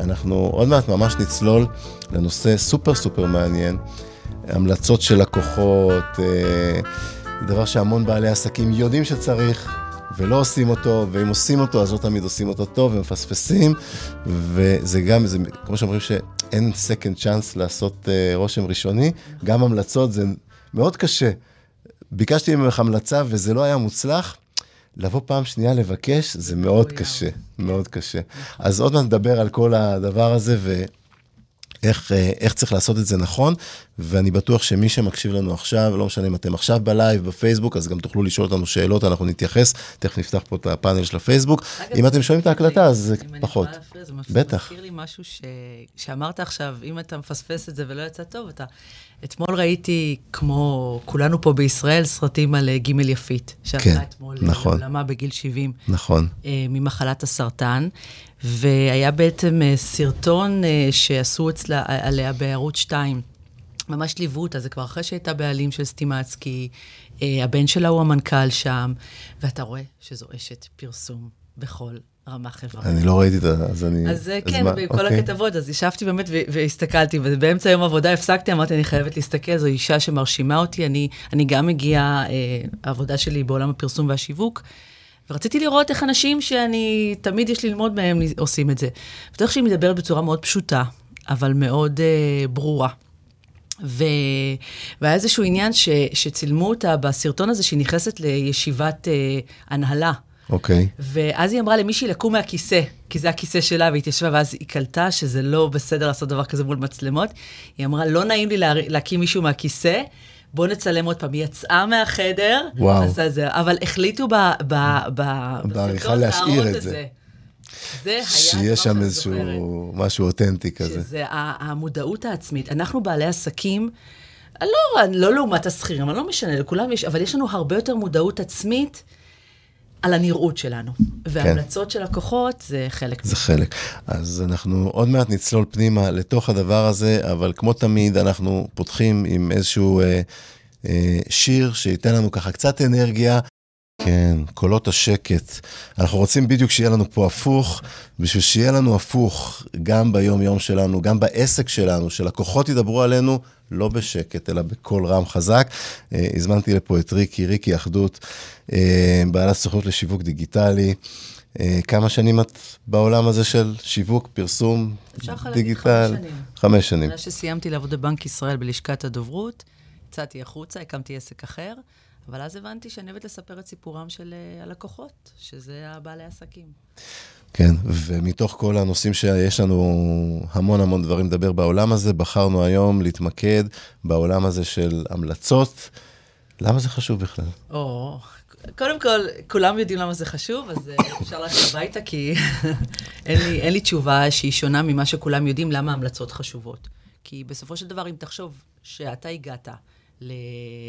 אנחנו עוד מעט ממש נצלול לנושא סופר סופר מעניין, המלצות של לקוחות, אה, דבר שהמון בעלי עסקים יודעים שצריך ולא עושים אותו, ואם עושים אותו אז לא תמיד עושים אותו טוב ומפספסים, וזה גם, זה, כמו שאומרים שאין second chance לעשות אה, רושם ראשוני, גם המלצות זה מאוד קשה. ביקשתי ממך המלצה וזה לא היה מוצלח, לבוא פעם שנייה לבקש, זה מאוד קשה, מאוד קשה. אז עוד מעט נדבר על כל הדבר הזה ואיך איך צריך לעשות את זה נכון, ואני בטוח שמי שמקשיב לנו עכשיו, לא משנה אם אתם עכשיו בלייב, בפייסבוק, אז גם תוכלו לשאול אותנו שאלות, אנחנו נתייחס, תכף נפתח פה את הפאנל של הפייסבוק. אם אתם שומעים את ההקלטה, אז זה פחות. זה בטח. מזכיר לי משהו. שאמרת עכשיו, אם אתה מפספס את זה ולא יצא טוב, אתה... אתמול ראיתי, כמו כולנו פה בישראל, סרטים על אה, ג' יפית, שהלכה כן, אתמול אה, נכון. לעולמה בגיל 70. נכון. אה, ממחלת הסרטן, והיה בעצם סרטון שעשו אצלה, עליה בערוץ 2. ממש ליוו אותה, זה כבר אחרי שהייתה בעלים של סטימצקי, הבן שלה הוא המנכ"ל שם, ואתה רואה שזו אשת פרסום בכל רמה חברתית. אני לא ראיתי את זה, אז אני... אז, אז כן? בכל אוקיי. הכתבות, אז ישבתי באמת והסתכלתי, ובאמצע יום עבודה הפסקתי, אמרתי, אני חייבת להסתכל, זו אישה שמרשימה אותי, אני, אני גם מגיעה, אה, העבודה שלי בעולם הפרסום והשיווק, ורציתי לראות איך אנשים שאני, תמיד יש ללמוד מהם, עושים את זה. בדרך שהיא מדברת בצורה מאוד פשוטה, אבל מאוד אה, ברורה. ו... והיה איזשהו עניין ש... שצילמו אותה בסרטון הזה, שהיא נכנסת לישיבת אה, הנהלה. אוקיי. Okay. ואז היא אמרה למישהי לקום מהכיסא, כי זה הכיסא שלה, והיא התיישבה, ואז היא קלטה שזה לא בסדר לעשות דבר כזה מול מצלמות. היא אמרה, לא נעים לי לה... להקים מישהו מהכיסא, בוא נצלם עוד פעם. היא יצאה מהחדר, וואו. זה, אבל החליטו ב... ב... ב... בעריכה להשאיר את זה. זה. זה היה שיהיה שם איזשהו משהו אותנטי כזה. שזה המודעות העצמית. אנחנו בעלי עסקים, לא, לא לעומת השכירים, לא משנה, לכולם יש, אבל יש לנו הרבה יותר מודעות עצמית. על הנראות שלנו. והמלצות כן. של לקוחות זה חלק. זה חלק. אז אנחנו עוד מעט נצלול פנימה לתוך הדבר הזה, אבל כמו תמיד, אנחנו פותחים עם איזשהו אה, אה, שיר שייתן לנו ככה קצת אנרגיה. כן, קולות השקט. אנחנו רוצים בדיוק שיהיה לנו פה הפוך, בשביל שיהיה לנו הפוך גם ביום-יום שלנו, גם בעסק שלנו, שלקוחות ידברו עלינו לא בשקט, אלא בקול רם חזק. אה, הזמנתי לפה את ריקי, ריקי אחדות, אה, בעלת סוכנות לשיווק דיגיטלי. אה, כמה שנים את בעולם הזה של שיווק, פרסום, דיגיטל? אפשר חמש שנים. חמש שנים. מאז שסיימתי לעבוד בבנק ישראל בלשכת הדוברות, יצאתי החוצה, הקמתי עסק אחר, אבל אז הבנתי שאני אוהבת לספר את סיפורם של הלקוחות, שזה הבעלי עסקים. כן, ומתוך כל הנושאים שיש לנו המון המון דברים לדבר בעולם הזה, בחרנו היום להתמקד בעולם הזה של המלצות. למה זה חשוב בכלל? או, קודם כל, כולם יודעים למה זה חשוב, אז אה, אפשר ללכת הביתה, כי אין, לי, אין לי תשובה שהיא שונה ממה שכולם יודעים למה המלצות חשובות. כי בסופו של דבר, אם תחשוב שאתה הגעת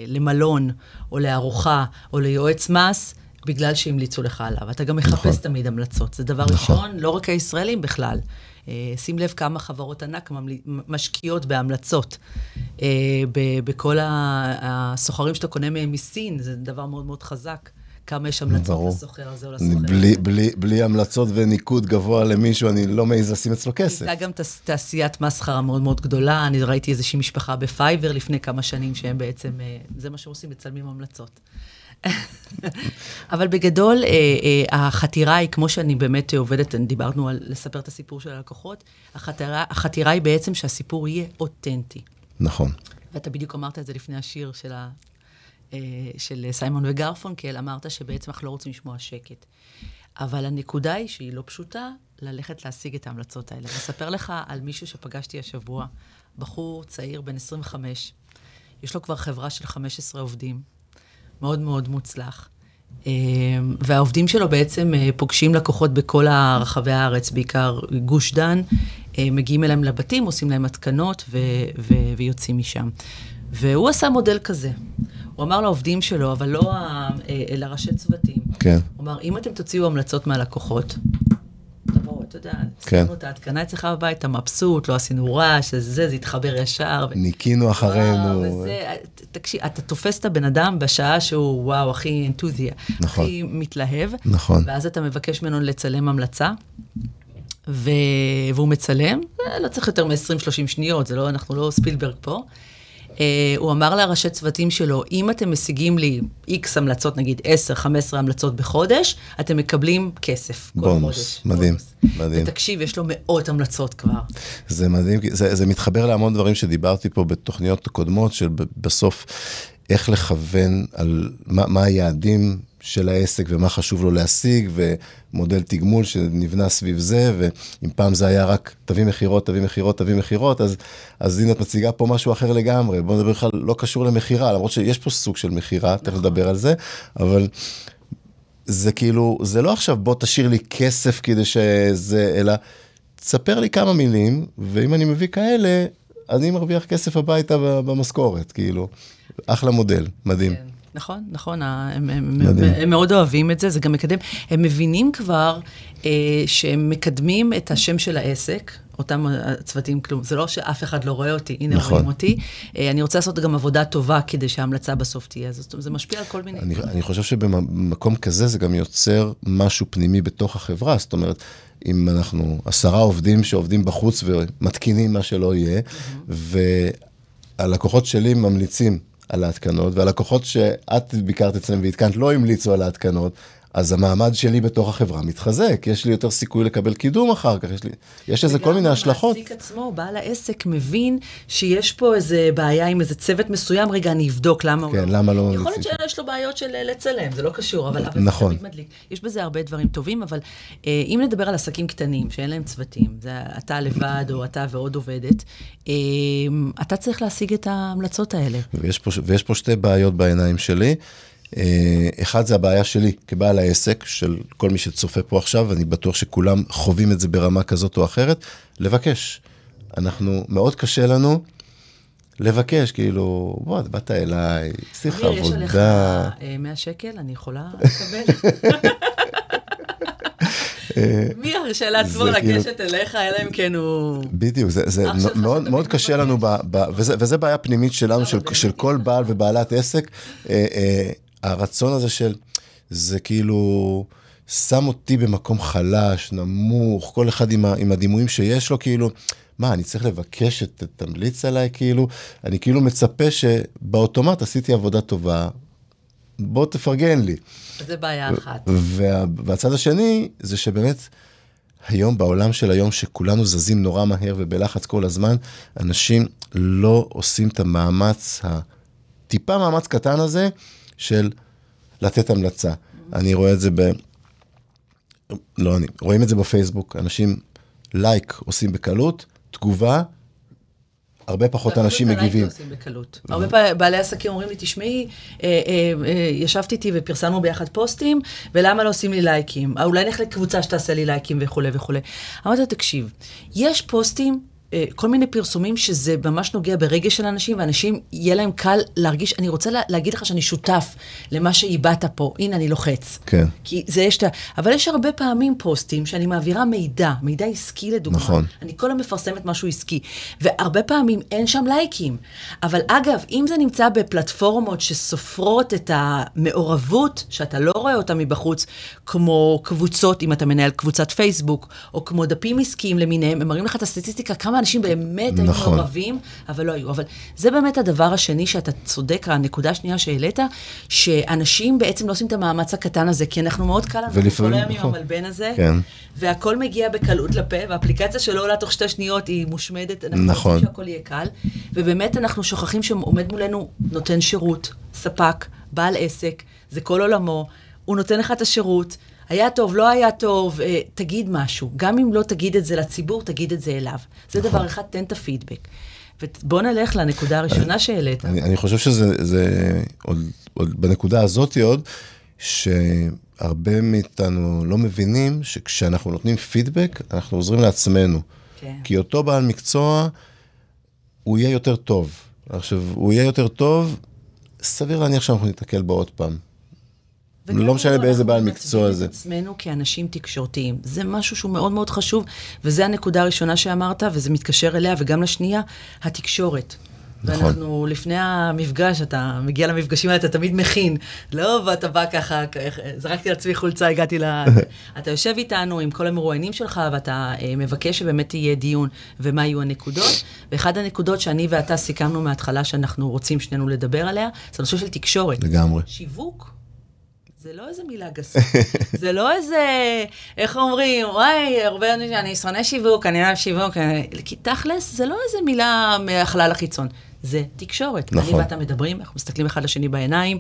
למלון, או לארוחה, או ליועץ מס, בגלל שהמליצו לך עליו. אתה גם מחפש נכון. תמיד המלצות. זה דבר נכון. ראשון, לא רק הישראלים בכלל. Uh, שים לב כמה חברות ענק משקיעות בהמלצות. Uh, בכל הסוחרים שאתה קונה מהם מסין, זה דבר מאוד מאוד חזק. כמה יש המלצות לסוחר הזה או לסוחר. בלי, בלי, בלי המלצות וניקוד גבוה למישהו, אני לא מעז לשים אצלו כסף. הייתה גם תעשיית מסחרה מאוד מאוד גדולה. אני ראיתי איזושהי משפחה בפייבר לפני כמה שנים, שהם בעצם, אה, זה מה שעושים, מצלמים המלצות. אבל בגדול, אה, אה, החתירה היא, כמו שאני באמת עובדת, דיברנו על לספר את הסיפור של הלקוחות, החתירה, החתירה היא בעצם שהסיפור יהיה אותנטי. נכון. ואתה בדיוק אמרת את זה לפני השיר של, ה, אה, של סיימון וגרפונקל, אמרת שבעצם אנחנו לא רוצים לשמוע שקט. אבל הנקודה היא שהיא לא פשוטה, ללכת להשיג את ההמלצות האלה. אספר לך על מישהו שפגשתי השבוע, בחור צעיר בן 25, יש לו כבר חברה של 15 עובדים, מאוד מאוד מוצלח. אה, והעובדים שלו בעצם אה, פוגשים לקוחות בכל רחבי הארץ, בעיקר גוש דן, אה, מגיעים אליהם לבתים, עושים להם התקנות ו- ו- ויוצאים משם. והוא עשה מודל כזה. הוא אמר לעובדים שלו, אבל לא לראשי צוותים. כן. הוא אמר, אם אתם תוציאו המלצות מהלקוחות, אתה יודע, כן. סיימנו את ההתקנה אצלך בבית, אתה מבסוט, לא עשינו רעש, זה, זה התחבר ישר. ניקינו אחרינו. וזה, תקשיב, אתה תופס את הבן אדם בשעה שהוא, וואו, הכי אנתוזיה, נכון. הכי מתלהב, נכון. ואז אתה מבקש ממנו לצלם המלצה, ו... והוא מצלם, אה, לא צריך יותר מ-20-30 שניות, זה לא, אנחנו לא ספילברג פה. Uh, הוא אמר לראשי צוותים שלו, אם אתם משיגים לי איקס המלצות, נגיד 10-15 המלצות בחודש, אתם מקבלים כסף בונוס, חודש. מדהים, בונוס. מדהים. ותקשיב, יש לו מאות המלצות כבר. זה מדהים, זה, זה מתחבר להמון דברים שדיברתי פה בתוכניות קודמות, של בסוף איך לכוון על מה, מה היעדים של העסק ומה חשוב לו להשיג, ומודל תגמול שנבנה סביב זה, ואם פעם זה היה רק תביא מכירות, תביא מכירות, תביא מכירות, אז, אז הנה את מציגה פה משהו אחר לגמרי. בוא נדבר בכלל לא קשור למכירה, למרות שיש פה סוג של מכירה, תכף נדבר על זה, אבל... זה כאילו, זה לא עכשיו בוא תשאיר לי כסף כדי שזה, אלא תספר לי כמה מילים, ואם אני מביא כאלה, אני מרוויח כסף הביתה במשכורת, כאילו. אחלה מודל, מדהים. כן, נכון, נכון, הם, הם. הם, הם מאוד אוהבים את זה, זה גם מקדם, הם מבינים כבר אה, שהם מקדמים את השם של העסק. אותם הצוותים, כלום, זה לא שאף אחד לא רואה אותי, הנה נכון. רואים אותי. אה, אני רוצה לעשות גם עבודה טובה כדי שההמלצה בסוף תהיה, זאת אומרת, זה משפיע על כל מיני... אני, אני חושב שבמקום כזה זה גם יוצר משהו פנימי בתוך החברה, זאת אומרת, אם אנחנו עשרה עובדים שעובדים בחוץ ומתקינים מה שלא יהיה, והלקוחות שלי ממליצים על ההתקנות, והלקוחות שאת ביקרת אצלם והתקנת לא המליצו על ההתקנות, אז המעמד שלי בתוך החברה מתחזק, יש לי יותר סיכוי לקבל קידום אחר כך, יש, לי, יש לזה כל מיני השלכות. וגם המעסיק עצמו, בעל העסק, מבין שיש פה איזה בעיה עם איזה צוות מסוים, רגע, אני אבדוק למה הוא כן, למה לא יכול להיות? שיש לו בעיות של אה, לצלם, זה לא קשור, אבל... אבל נכון. תמיד מדליק. יש בזה הרבה דברים טובים, אבל אה, אם נדבר על עסקים קטנים, שאין להם צוותים, זה אתה לבד או אתה ועוד עובדת, אה, אתה צריך להשיג את ההמלצות האלה. ויש פה, ויש פה שתי בעיות בעיניים שלי. אה, אחד זה הבעיה שלי כבעל העסק, של כל מי שצופה פה עכשיו, אני בטוח שכולם חווים את זה ברמה כזאת או אחרת, לבקש. אנחנו, מאוד קשה לנו לבקש, כאילו, בוא, את באת אליי, לך אמיר, יש עליך עבודה. אה, 100 שקל, אני יכולה לקבל? מי ירשה לעצמו לגשת אליך, אלא אם כן הוא... בדיוק, זה, מאוד, קשה לנו, ב, ב, וזה, וזה בעיה פנימית שלנו, של, כל בעל ובעלת עסק, אה, הרצון הזה של, זה כאילו, שם אותי במקום חלש, נמוך, כל אחד עם, ה, עם הדימויים שיש לו, כאילו, מה, אני צריך לבקש שתמליץ עליי, כאילו, אני כאילו מצפה שבאוטומט עשיתי עבודה טובה, בוא תפרגן לי. זה בעיה אחת. וה, והצד השני, זה שבאמת, היום, בעולם של היום, שכולנו זזים נורא מהר ובלחץ כל הזמן, אנשים לא עושים את המאמץ, הטיפה מאמץ קטן הזה, של לתת המלצה. אני רואה את זה ב... לא אני, רואים את זה בפייסבוק, אנשים לייק עושים בקלות, תגובה, הרבה פחות אנשים מגיבים. עושים בקלות. הרבה בעלי עסקים אומרים לי, תשמעי, אה, אה, אה, ישבת איתי ופרסמנו ביחד פוסטים, ולמה לא עושים לי לייקים? אולי נלך לקבוצה שתעשה לי לייקים וכולי וכולי. אמרתי לו, תקשיב, יש פוסטים... אה, כל מיני פרסומים שזה ממש נוגע ברגש של אנשים, ואנשים, יהיה להם קל להרגיש, אני רוצה לה, להגיד לך שאני שותף למה שאיבדת פה, הנה אני לוחץ. כן. כי זה יש את ה... אבל יש הרבה פעמים פוסטים שאני מעבירה מידע, מידע עסקי לדוגמה. נכון. אני כל היום מפרסמת משהו עסקי, והרבה פעמים אין שם לייקים. אבל אגב, אם זה נמצא בפלטפורמות שסופרות את המעורבות, שאתה לא רואה אותה מבחוץ, כמו קבוצות, אם אתה מנהל קבוצת פייסבוק, או כמו דפים עסקיים למיניהם, הם מראים לך את הסטטיסטיקה, כמה אנשים באמת היו נכון. מעורבים, אבל לא היו. אבל זה באמת הדבר השני שאתה צודק, הנקודה השנייה שהעלית, שאנשים בעצם לא עושים את המאמץ הקטן הזה, כי אנחנו מאוד קל לנו כל היום עם נכון. המלבן הזה. כן. והכל מגיע בקלות לפה, והאפליקציה שלא עולה תוך שתי שניות היא מושמדת. אנחנו נכון. רוצים שהכל יהיה קל, ובאמת אנחנו שוכחים שעומד מולנו נותן שירות, ספק, בעל עסק, זה כל עולמו, הוא נותן לך את השירות, היה טוב, לא היה טוב, אה, תגיד משהו. גם אם לא תגיד את זה לציבור, תגיד את זה אליו. זה נכון. דבר אחד, תן את הפידבק. ובוא נלך לנקודה הראשונה שהעלית. אני, אני חושב שזה זה, עוד, עוד בנקודה הזאת עוד, שהרבה מאיתנו לא מבינים שכשאנחנו נותנים פידבק, אנחנו עוזרים לעצמנו. כן. כי אותו בעל מקצוע, הוא יהיה יותר טוב. עכשיו, הוא יהיה יותר טוב, סביר להניח שאנחנו ניתקל בו עוד פעם. לא משנה באיזה בעל מקצוע זה. עצמנו כאנשים תקשורתיים. זה משהו שהוא מאוד מאוד חשוב, וזו הנקודה הראשונה שאמרת, וזה מתקשר אליה, וגם לשנייה, התקשורת. נכון. ואנחנו, לפני המפגש, אתה מגיע למפגשים האלה, אתה תמיד מכין. לא, ואתה בא ככה, זרקתי לעצמי חולצה, הגעתי ל... אתה יושב איתנו עם כל המרואיינים שלך, ואתה אה, מבקש שבאמת יהיה דיון, ומה יהיו הנקודות. ואחד הנקודות שאני ואתה סיכמנו מההתחלה שאנחנו רוצים שנינו לדבר עליה, זה הנושא של תקשורת. לגמרי. שיווק זה לא איזה מילה גסה. זה לא איזה, איך אומרים, וואי, הרבה אנשים, אני שונא שיווק, אני אוהב שיווק, אני- כי תכלס, זה לא איזה מילה מהחלל החיצון. זה תקשורת. נכון. אני ואתה מדברים, אנחנו מסתכלים אחד לשני בעיניים,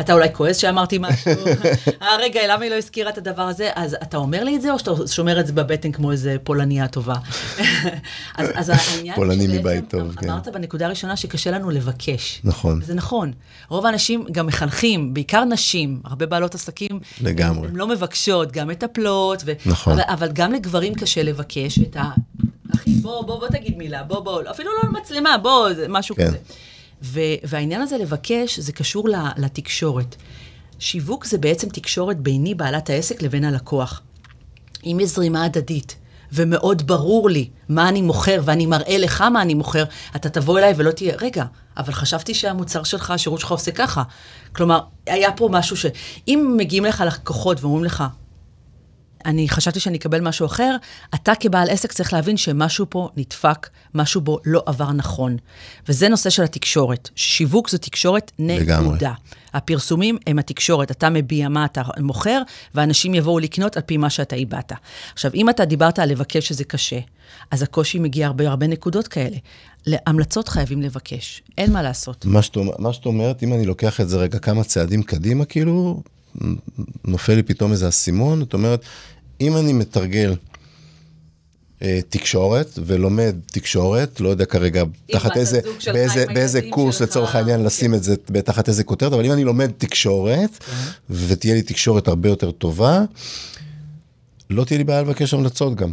אתה אולי כועס שאמרתי משהו, אה, רגע, למה היא לא הזכירה את הדבר הזה? אז אתה אומר לי את זה, או שאתה שומר את זה בבטן כמו איזה פולניה טובה? אז, אז העניין פולני שבעצם מבית טוב, כן. אמרת בנקודה הראשונה שקשה לנו לבקש. נכון. זה נכון. רוב האנשים גם מחנכים, בעיקר נשים, הרבה בעלות עסקים, לגמרי. הן לא מבקשות, גם מטפלות, ו... נכון. אבל, אבל גם לגברים קשה לבקש את ה... אחי, בוא, בוא, בוא תגיד מילה, בוא, בוא, אפילו לא על מצלמה, בוא, זה משהו כן. כזה. ו... והעניין הזה לבקש, זה קשור. לתקשורת. שיווק זה בעצם תקשורת ביני, בעלת העסק, לבין הלקוח. אם יש זרימה הדדית, ומאוד ברור לי מה אני מוכר, ואני מראה לך מה אני מוכר, אתה תבוא אליי ולא תהיה, רגע, אבל חשבתי שהמוצר שלך, השירות שלך עושה ככה. כלומר, היה פה משהו ש... אם מגיעים לך לקוחות ואומרים לך, אני חשבתי שאני אקבל משהו אחר, אתה כבעל עסק צריך להבין שמשהו פה נדפק, משהו בו לא עבר נכון. וזה נושא של התקשורת. שיווק זו תקשורת לגמרי. נקודה. הפרסומים הם התקשורת, אתה מביע מה אתה מוכר, ואנשים יבואו לקנות על פי מה שאתה הבעת. עכשיו, אם אתה דיברת על לבקש שזה קשה, אז הקושי מגיע הרבה הרבה נקודות כאלה. להמלצות חייבים לבקש, אין מה לעשות. מה שאת, מה שאת אומרת, אם אני לוקח את זה רגע כמה צעדים קדימה, כאילו, נופל לי פתאום איזה אסימון, זאת אומרת, אם אני מתרגל אה, תקשורת ולומד תקשורת, לא יודע כרגע תחת איזה, באיזה, באיזה קורס שלך, לצורך העניין כן. לשים את זה תחת איזה כותרת, אבל אם אני לומד תקשורת, ותהיה לי תקשורת הרבה יותר טובה, לא תהיה לי בעיה לבקש המלצות גם.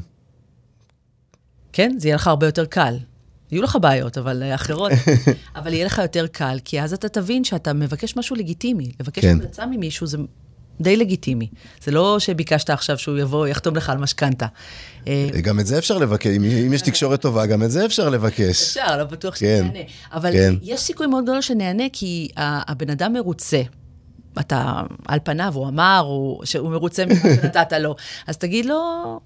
כן, זה יהיה לך הרבה יותר קל. יהיו לך בעיות, אבל אה, אחרות. אבל יהיה לך יותר קל, כי אז אתה תבין שאתה מבקש משהו לגיטימי. לבקש כן. המלצה ממישהו זה די לגיטימי. זה לא שביקשת עכשיו שהוא יבוא, יחתום לך על משכנתה. אה, גם את זה אפשר לבקש, אם, יש תקשורת טובה, גם את זה אפשר לבקש. אפשר, לא בטוח כן, שנהנה. אבל כן. יש סיכוי מאוד גדול שנהנה, כי הבן אדם מרוצה. אתה, על פניו, הוא אמר, הוא, שהוא מרוצה ממה שנתת לו. אז תגיד לו,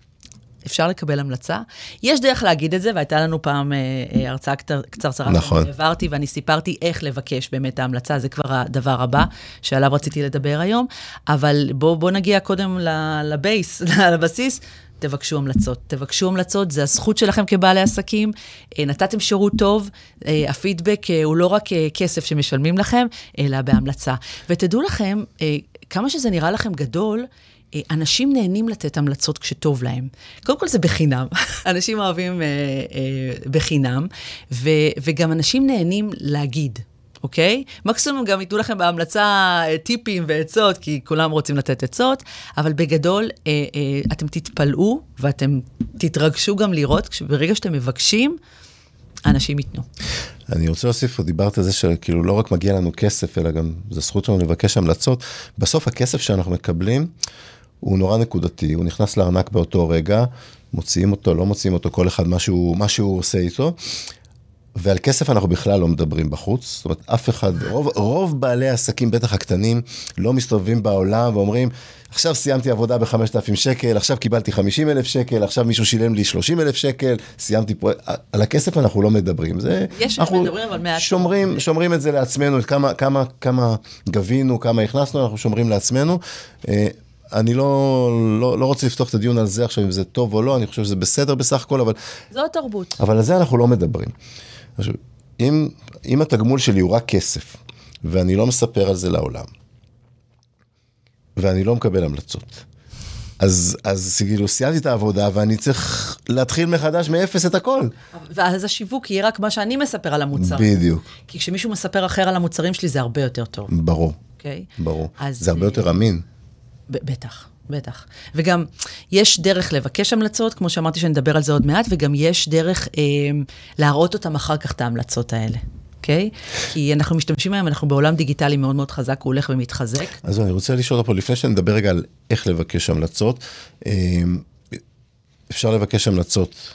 אפשר לקבל המלצה. יש דרך להגיד את זה, והייתה לנו פעם אה, אה, הרצאה קצר- קצרצרה. נכון. העברתי, ואני סיפרתי איך לבקש באמת ההמלצה, זה כבר הדבר הבא שעליו רציתי לדבר היום. אבל בואו בוא נגיע קודם לבייס, לבסיס. תבקשו המלצות. תבקשו המלצות, זה הזכות שלכם כבעלי עסקים. אה, נתתם שירות טוב, אה, הפידבק הוא לא רק כסף שמשלמים לכם, אלא בהמלצה. ותדעו לכם, כמה שזה נראה לכם גדול, אנשים נהנים לתת המלצות כשטוב להם. קודם כל זה בחינם, אנשים אוהבים אה, אה, בחינם, ו, וגם אנשים נהנים להגיד. אוקיי? מקסימום גם ייתנו לכם בהמלצה אה, טיפים ועצות, כי כולם רוצים לתת עצות, אבל בגדול, אה, אה, אתם תתפלאו ואתם תתרגשו גם לראות, ברגע שאתם מבקשים, אנשים ייתנו. אני רוצה להוסיף, דיברת על זה שכאילו לא רק מגיע לנו כסף, אלא גם זו זכות שלנו לבקש המלצות. בסוף הכסף שאנחנו מקבלים הוא נורא נקודתי, הוא נכנס לארנק באותו רגע, מוציאים אותו, לא מוציאים אותו, כל אחד מה שהוא, מה שהוא עושה איתו. ועל כסף אנחנו בכלל לא מדברים בחוץ, זאת אומרת, אף אחד, רוב, רוב בעלי העסקים, בטח הקטנים, לא מסתובבים בעולם ואומרים, עכשיו סיימתי עבודה ב-5,000 שקל, עכשיו קיבלתי 50 אלף שקל, עכשיו מישהו שילם לי 30 אלף שקל, סיימתי פה, על הכסף אנחנו לא מדברים. זה, יש אנחנו מדברים, אבל מעט. שומרים, שומרים את זה לעצמנו, את כמה, כמה, כמה גבינו, כמה הכנסנו, אנחנו שומרים לעצמנו. אני לא, לא, לא רוצה לפתוח את הדיון על זה עכשיו, אם זה טוב או לא, אני חושב שזה בסדר בסך הכל, אבל זו התרבות. אבל על זה אנחנו לא מדברים. עכשיו, אם, אם התגמול שלי הוא רק כסף, ואני לא מספר על זה לעולם, ואני לא מקבל המלצות, אז, אז כאילו סיימתי את העבודה ואני צריך להתחיל מחדש מאפס את הכל. ואז השיווק יהיה רק מה שאני מספר על המוצר. בדיוק, כי כשמישהו מספר אחר על המוצרים שלי, זה הרבה יותר טוב, ברור, אוקיי? ברור. אז, זה הרבה יותר אה, אמין. בטח, בטח. וגם יש דרך לבקש המלצות, כמו שאמרתי שנדבר על זה עוד מעט, וגם יש דרך אה, להראות אותם אחר כך, את ההמלצות האלה. אוקיי? כי אנחנו משתמשים היום, אנחנו בעולם דיגיטלי מאוד מאוד חזק, הוא הולך ומתחזק. אז אני רוצה לשאול פה, לפני שנדבר רגע על איך לבקש המלצות, אמ, אפשר לבקש המלצות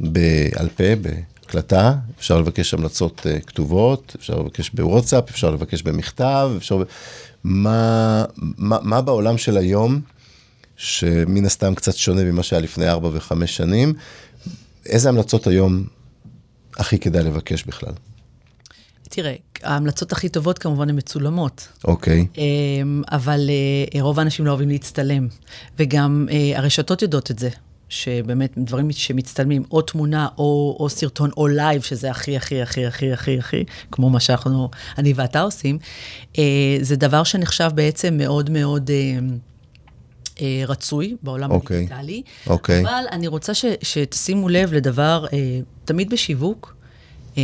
בעל פה, בהקלטה, אפשר לבקש המלצות אה, כתובות, אפשר לבקש בוואטסאפ, אפשר לבקש במכתב, אפשר... מה, מה, מה בעולם של היום, שמן הסתם קצת שונה ממה שהיה לפני ארבע וחמש שנים, איזה המלצות היום הכי כדאי לבקש בכלל? תראה, ההמלצות הכי טובות כמובן הן מצולמות. אוקיי. אמ, אבל אה, רוב האנשים לא אוהבים להצטלם, וגם אה, הרשתות יודעות את זה. שבאמת דברים שמצטלמים, או תמונה, או, או סרטון, או לייב, שזה הכי, הכי, הכי, הכי, הכי, הכי, כמו מה שאנחנו, אני ואתה עושים, אה, זה דבר שנחשב בעצם מאוד מאוד... אה, רצוי בעולם okay. אוקיי. הדיגיטלי. אוקיי. Okay. אבל אני רוצה ש, שתשימו לב לדבר, אה, תמיד בשיווק, אה,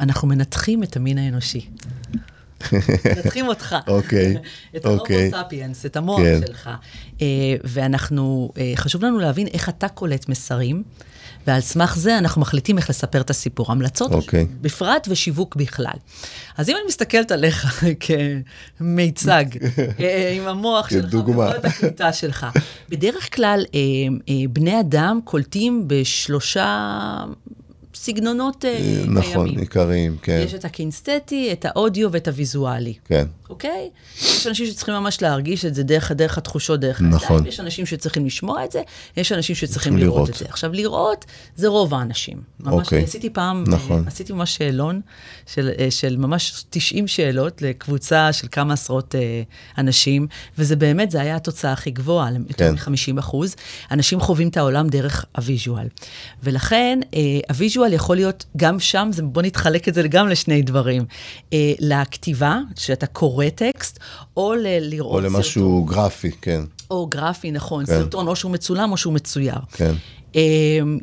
אנחנו מנתחים את המין האנושי. מנתחים אותך. אוקיי, את אוקיי. ההומו ספיאנס, את המוח כן. שלך. אה, ואנחנו, אה, חשוב לנו להבין איך אתה קולט מסרים. ועל סמך זה אנחנו מחליטים איך לספר את הסיפור. המלצות okay. אוקיי. בפרט ושיווק בכלל. אז אם אני מסתכלת עליך כמיצג, אה, עם המוח שלך, כדוגמה. את הקליטה שלך, בדרך כלל בני אדם קולטים בשלושה סגנונות אה, נכון, קיימים. נכון, עיקריים, כן. יש את הקינסתטי, את האודיו ואת הוויזואלי. כן. אוקיי? יש אנשים שצריכים ממש להרגיש את זה דרך, דרך התחושות, דרך נכון. הידיים. יש אנשים שצריכים לשמוע את זה, יש אנשים שצריכים לראות. לראות את זה. עכשיו, לראות זה רוב האנשים. ממש אוקיי. עשיתי פעם, נכון. עשיתי ממש שאלון של, אה, של ממש 90 שאלות לקבוצה של כמה עשרות אה, אנשים, וזה באמת, זה היה התוצאה הכי גבוהה, יותר כן. מ-50 אחוז. אנשים חווים את העולם דרך ה visual. ולכן, אה, ה visual יכול להיות, גם שם, בוא נתחלק את זה גם לשני דברים. אה, לכתיבה, שאתה קורא טקסט, או ל- לראות סרטון. או למשהו סרטון. גרפי, כן. או גרפי, נכון, כן. סרטון, או שהוא מצולם או שהוא מצויר. כן. אה,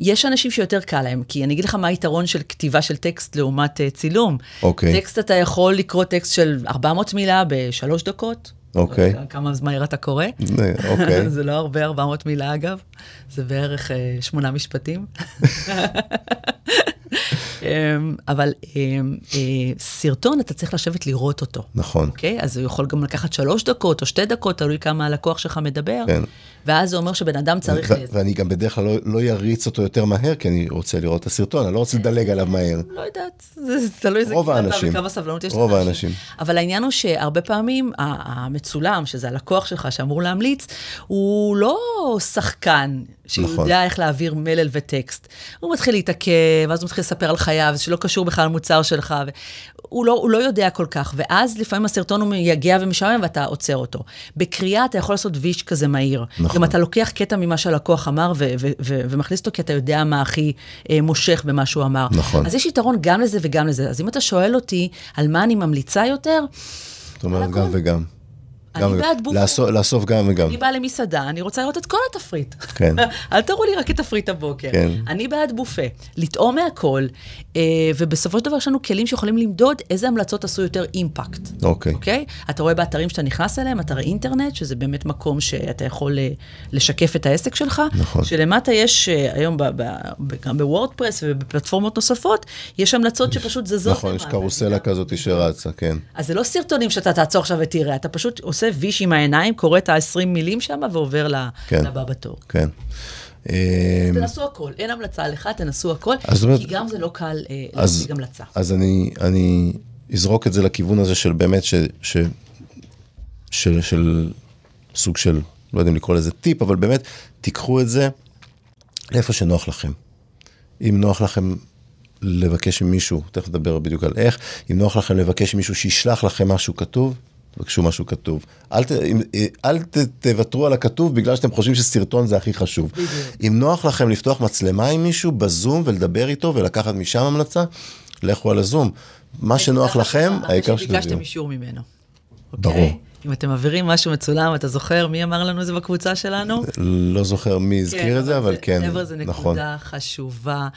יש אנשים שיותר קל להם, כי אני אגיד לך מה היתרון של כתיבה של טקסט לעומת uh, צילום. אוקיי. טקסט אתה יכול לקרוא טקסט של 400 מילה בשלוש דקות. אוקיי. כמה מהר אתה קורא. אוקיי. זה לא הרבה 400 מילה אגב, זה בערך uh, שמונה משפטים. אמ, אבל אמ, אה, סרטון, אתה צריך לשבת לראות אותו. נכון. אוקיי? אז הוא יכול גם לקחת שלוש דקות או שתי דקות, תלוי כמה הלקוח שלך מדבר. כן. ואז זה אומר שבן אדם צריך... ואני גם בדרך כלל לא, לא יריץ אותו יותר מהר, כי אני רוצה לראות את הסרטון, אני לא רוצה לדלג עליו מהר. לא יודעת, זה תלוי איזה רוב האנשים. וכמה סבלנות יש לך. רוב האנשים. אבל העניין הוא שהרבה פעמים המצולם, שזה הלקוח שלך שאמור להמליץ, הוא לא שחקן שיודע נכון. איך להעביר מלל וטקסט. הוא מתחיל להתעכב, ואז הוא מתחיל לספר על חייו, שלא קשור בכלל למוצר שלך. הוא, לא, הוא לא יודע כל כך, ואז לפעמים הסרטון הוא יגיע ומשעמם ואתה עוצר אותו. בקריאה אתה יכול לעשות ויש כזה מהיר. נכון. אם אתה לוקח קטע ממה שהלקוח אמר ו- ו- ו- ומכניס אותו כי אתה יודע מה הכי אה, מושך במה שהוא אמר. נכון. אז יש יתרון גם לזה וגם לזה. אז אם אתה שואל אותי על מה אני ממליצה יותר, זאת אומרת, גם וגם. אני בעד בופה. לאסוף, גם וגם. אני באה למסעדה, אני רוצה לראות את כל התפריט. כן. אל תראו לי רק את תפריט הבוקר. כן. אני בעד בופה. לטעום מהכל, אה, ובסופו של דבר יש לנו כלים שיכולים למדוד איזה המלצות עשו יותר אימפקט. אוקיי. אוקיי? אתה רואה באתרים שאתה נכנס אליהם, אתרי אינטרנט, שזה באמת מקום שאתה יכול אה, לשקף את העסק שלך. נכון. שלמטה יש אה, היום, ב, ב, ב, גם בוורדפרס ובפלטפורמות נוספות, יש המלצות שפשוט זזות. נכון, יש קרוסלה כזאת שרצה, כן. אז זה לא סרטונים שאתה תעצור עכשיו ותראה, אתה פשוט עושה עושה ויש עם העיניים, קורא את ה-20 מילים שם ועובר כן, לבא בתור. כן. תנסו הכל, אין המלצה לך, תנסו הכל, כי גם זה לא קל אה, להשיג המלצה. אז אני, אני אזרוק את זה לכיוון הזה של באמת, ש, ש, של, של סוג של, לא יודע אם לקרוא לזה טיפ, אבל באמת, תיקחו את זה לאיפה שנוח לכם. אם נוח לכם לבקש ממישהו, תכף נדבר בדיוק על איך, אם נוח לכם לבקש ממישהו שישלח לכם משהו כתוב, תבקשו משהו כתוב. אל, ת, אל ת, תוותרו על הכתוב בגלל שאתם חושבים שסרטון זה הכי חשוב. בדיוק. אם נוח לכם לפתוח מצלמה עם מישהו בזום ולדבר איתו ולקחת משם המלצה, לכו על הזום. מה שנוח לכם, העיקר שתביאו. שביקשתם אישור ממנו. ברור. אוקיי? אם אתם מעבירים משהו מצולם, אתה זוכר מי אמר לנו את זה בקבוצה שלנו? לא זוכר מי הזכיר כן, את זה, אבל כן, נכון. חבר'ה, זו נקודה חשובה.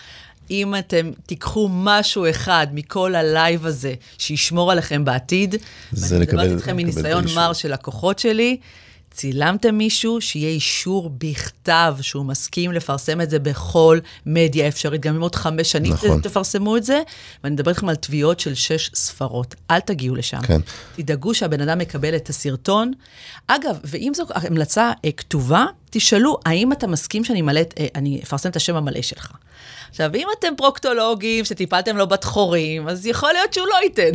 אם אתם תיקחו משהו אחד מכל הלייב הזה, שישמור עליכם בעתיד, זה ואני מדברת איתכם מניסיון מר של לקוחות שלי, צילמתם מישהו, שיהיה אישור בכתב שהוא מסכים לפרסם את זה בכל מדיה אפשרית, גם אם עוד חמש שנים נכון. תפרסמו את זה. ואני מדבר איתכם על תביעות של שש ספרות. אל תגיעו לשם. כן. תדאגו שהבן אדם מקבל את הסרטון. אגב, ואם זו המלצה אה, כתובה, תשאלו, האם אתה מסכים שאני מלא, אה, אני אפרסם את השם המלא שלך? עכשיו, אם אתם פרוקטולוגים שטיפלתם לו בת חורים, אז יכול להיות שהוא לא ייתן.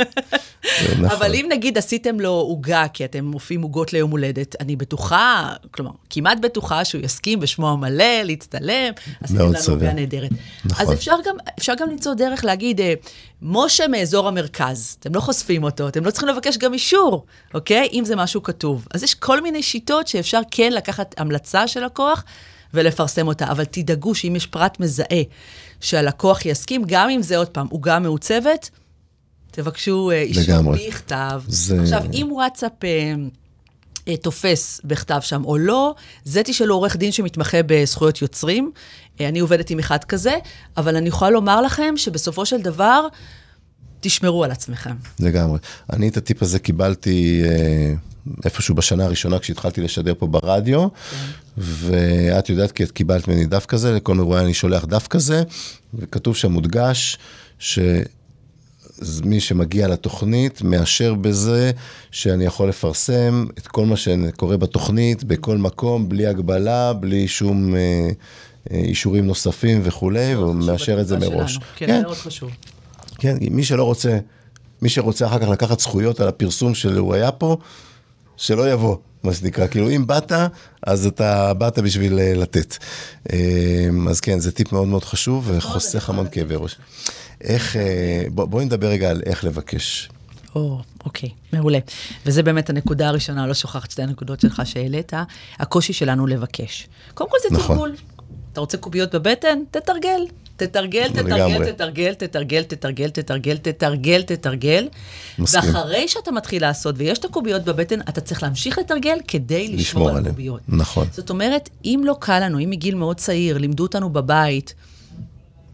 נכון. אבל אם נגיד עשיתם לו עוגה, כי אתם מופיעים עוגות ליום הולדת, אני בטוחה, כלומר, כמעט בטוחה שהוא יסכים בשמו המלא, להצטלם, עשיתם לנו סביר. עוגה נהדרת. נכון. אז אפשר גם, אפשר גם למצוא דרך להגיד, אה, משה מאזור המרכז, אתם לא חושפים אותו, אתם לא צריכים לבקש גם אישור, אוקיי? אם זה משהו כתוב. אז יש כל מיני שיטות שאפשר כן לקחת המלצה של לקוח ולפרסם אותה, אבל תדאגו שאם יש פרט מזהה שהלקוח יסכים, גם אם זה עוד פעם עוגה מעוצבת, תבקשו אה, אישור. בכתב. זה- עכשיו, אם וואטסאפ... אה, אה, תופס בכתב שם או לא, זה תשאלו עורך דין שמתמחה בזכויות יוצרים. אני עובדת עם אחד כזה, אבל אני יכולה לומר לכם שבסופו של דבר, תשמרו על עצמכם. לגמרי. אני את הטיפ הזה קיבלתי אה, איפשהו בשנה הראשונה כשהתחלתי לשדר פה ברדיו, ואת יודעת כי את קיבלת ממני דף כזה, לכל מרואיין אני שולח דף כזה, וכתוב שם מודגש שמי שמגיע לתוכנית מאשר בזה שאני יכול לפרסם את כל מה שקורה בתוכנית, בכל מקום, בלי הגבלה, בלי שום... אה, אה, אישורים נוספים וכולי, והוא מאשר את זה מראש. שלנו. כן, מאוד חשוב. כן, מי שלא רוצה, מי שרוצה אחר כך לקחת זכויות על הפרסום שהוא היה פה, שלא יבוא, מה שנקרא. כאילו, אם באת, אז אתה באת בשביל אה, לתת. אה, אז כן, זה טיפ מאוד מאוד חשוב וחוסך המון כאבי ראש. איך, אה, בוא- בואי נדבר רגע על איך לבקש. או, אוקיי, מעולה. וזה באמת הנקודה הראשונה, לא שוכחת שתי הנקודות שלך שהעלית, הקושי שלנו לבקש. קודם כל זה נכון. תרגול. אתה רוצה קוביות בבטן? תתרגל. תתרגל, תתרגל. תתרגל, תתרגל, תתרגל, תתרגל, תתרגל, תתרגל. ואחרי שאתה מתחיל לעשות, ויש את הקוביות בבטן, אתה צריך להמשיך לתרגל כדי לשמור על. הקוביות. נכון. זאת אומרת, אם לא קל לנו, אם מגיל מאוד צעיר, לימדו אותנו בבית,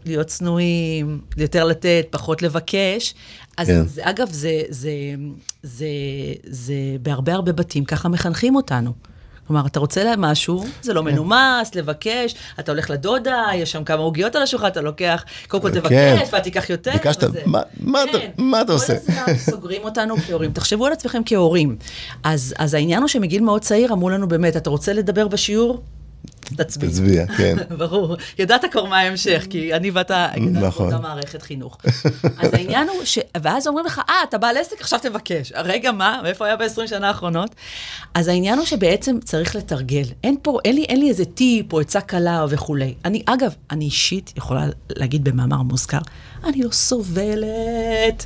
להיות צנועים, יותר לתת, פחות לבקש. אז כן. זה, אגב, זה, זה, זה, זה בהרבה הרבה בתים, ככה מחנכים אותנו. כלומר, אתה רוצה משהו, זה כן. לא מנומס, לבקש, אתה הולך לדודה, יש שם כמה עוגיות על השולחן, אתה לוקח, קודם כל כן. תבקש, ואז תיקח יותר. ביקשת, מה- אתה- כן. עושה? כל הזמן סוגרים אותנו כהורים. תחשבו על עצמכם כהורים. אז העניין הוא שמגיל מאוד צעיר אמרו לנו באמת, אתה רוצה לדבר בשיעור? תצביע. תצביע, כן. ברור. ידעת כבר מה ההמשך, כי אני ואתה נכון. באותה מערכת חינוך. אז העניין הוא ש... ואז אומרים לך, אה, אתה בעל עסק, עכשיו תבקש. רגע, מה? מאיפה היה ב-20 שנה האחרונות? אז העניין הוא שבעצם צריך לתרגל. אין פה, אין לי, אין לי איזה טיפ או עצה קלה וכולי. אני, אגב, אני אישית יכולה להגיד במאמר מוזכר, אני לא סובלת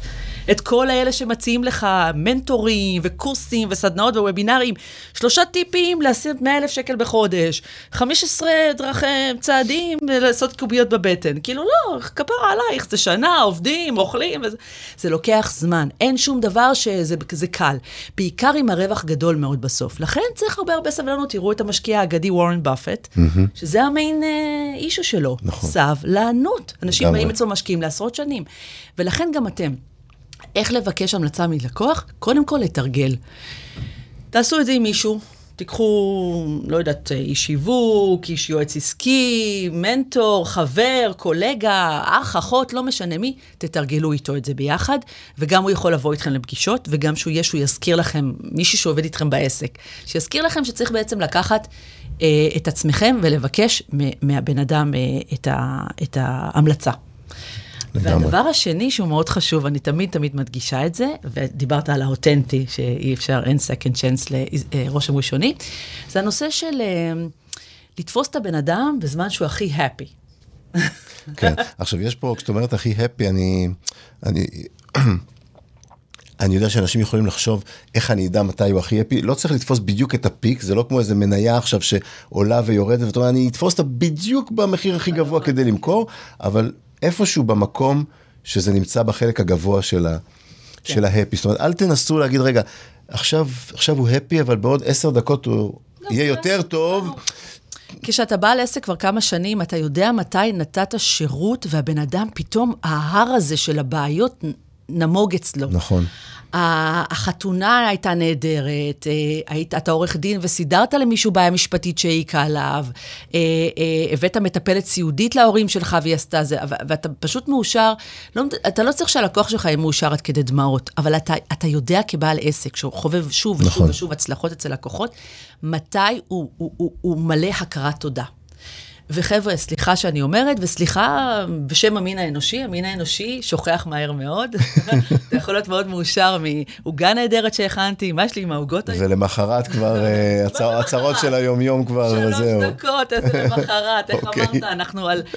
את כל האלה שמציעים לך מנטורים וקורסים וסדנאות ווובינרים. שלושה טיפים להשיג 100 אלף שקל בחודש, 15 דרכי צעדים לעשות קוביות בבטן. כאילו, לא, כפרה עלייך, זה שנה, עובדים, אוכלים, וזה... זה לוקח זמן. אין שום דבר שזה זה קל. בעיקר עם הרווח גדול מאוד בסוף. לכן צריך הרבה הרבה סבלנות. תראו את המשקיע האגדי וורן באפט, שזה המיין אה, אישו שלו. נכון. סבלנות. אנשים. באים אצלו משקיעים לעשרות שנים. ולכן גם אתם. איך לבקש המלצה מלקוח? קודם כל, לתרגל. תעשו את זה עם מישהו, תיקחו, לא יודעת, איש שיווק, איש יועץ עסקי, מנטור, חבר, קולגה, אח, אחות, לא משנה מי, תתרגלו איתו את זה ביחד, וגם הוא יכול לבוא איתכם לפגישות, וגם שהוא יהיה שהוא יזכיר לכם, מישהו שעובד איתכם בעסק, שיזכיר לכם שצריך בעצם לקחת אה, את עצמכם ולבקש מהבן אדם אה, את, ה, את ההמלצה. לגמרי. והדבר השני שהוא מאוד חשוב, אני תמיד תמיד מדגישה את זה, ודיברת על האותנטי, שאי אפשר, אין second chance לרושם ראשוני, זה הנושא של אה, לתפוס את הבן אדם בזמן שהוא הכי happy. כן. עכשיו, יש פה, כשאת אומרת הכי הפי, אני... אני... אני יודע שאנשים יכולים לחשוב איך אני אדע מתי הוא הכי הפי, לא צריך לתפוס בדיוק את הפיק, זה לא כמו איזה מניה עכשיו שעולה ויורדת, ואתה אומר, אני אתפוס אותה בדיוק במחיר הכי גבוה כדי למכור, אבל איפשהו במקום שזה נמצא בחלק הגבוה של, ה, כן. של ההפי. זאת אומרת, אל תנסו להגיד, רגע, עכשיו, עכשיו הוא הפי, אבל בעוד עשר דקות הוא יהיה יותר טוב. כשאתה בעל עסק כבר כמה שנים, אתה יודע מתי נתת שירות, והבן אדם פתאום, ההר הזה של הבעיות נמוג אצלו. נכון. החתונה הייתה נהדרת, אה, היית, אתה עורך דין וסידרת למישהו בעיה משפטית שהעיקה עליו, אה, אה, הבאת מטפלת סיעודית להורים שלך והיא עשתה זה, ואתה פשוט מאושר, לא, אתה לא צריך שהלקוח שלך יהיה מאושר עד כדי דמעות, אבל אתה, אתה יודע כבעל עסק, שהוא חובב שוב ושוב נכון. ושוב הצלחות אצל לקוחות, מתי הוא, הוא, הוא, הוא מלא הכרת תודה. וחבר'ה, סליחה שאני אומרת, וסליחה בשם המין האנושי, המין האנושי שוכח מהר מאוד. אתה יכול להיות מאוד מאושר מעוגה נהדרת שהכנתי, מה יש לי עם העוגות האלה? ולמחרת כבר, אה, הצהרות של היומיום כבר, זהו. שלוש דקות, איזה למחרת, איך אוקיי. אמרת?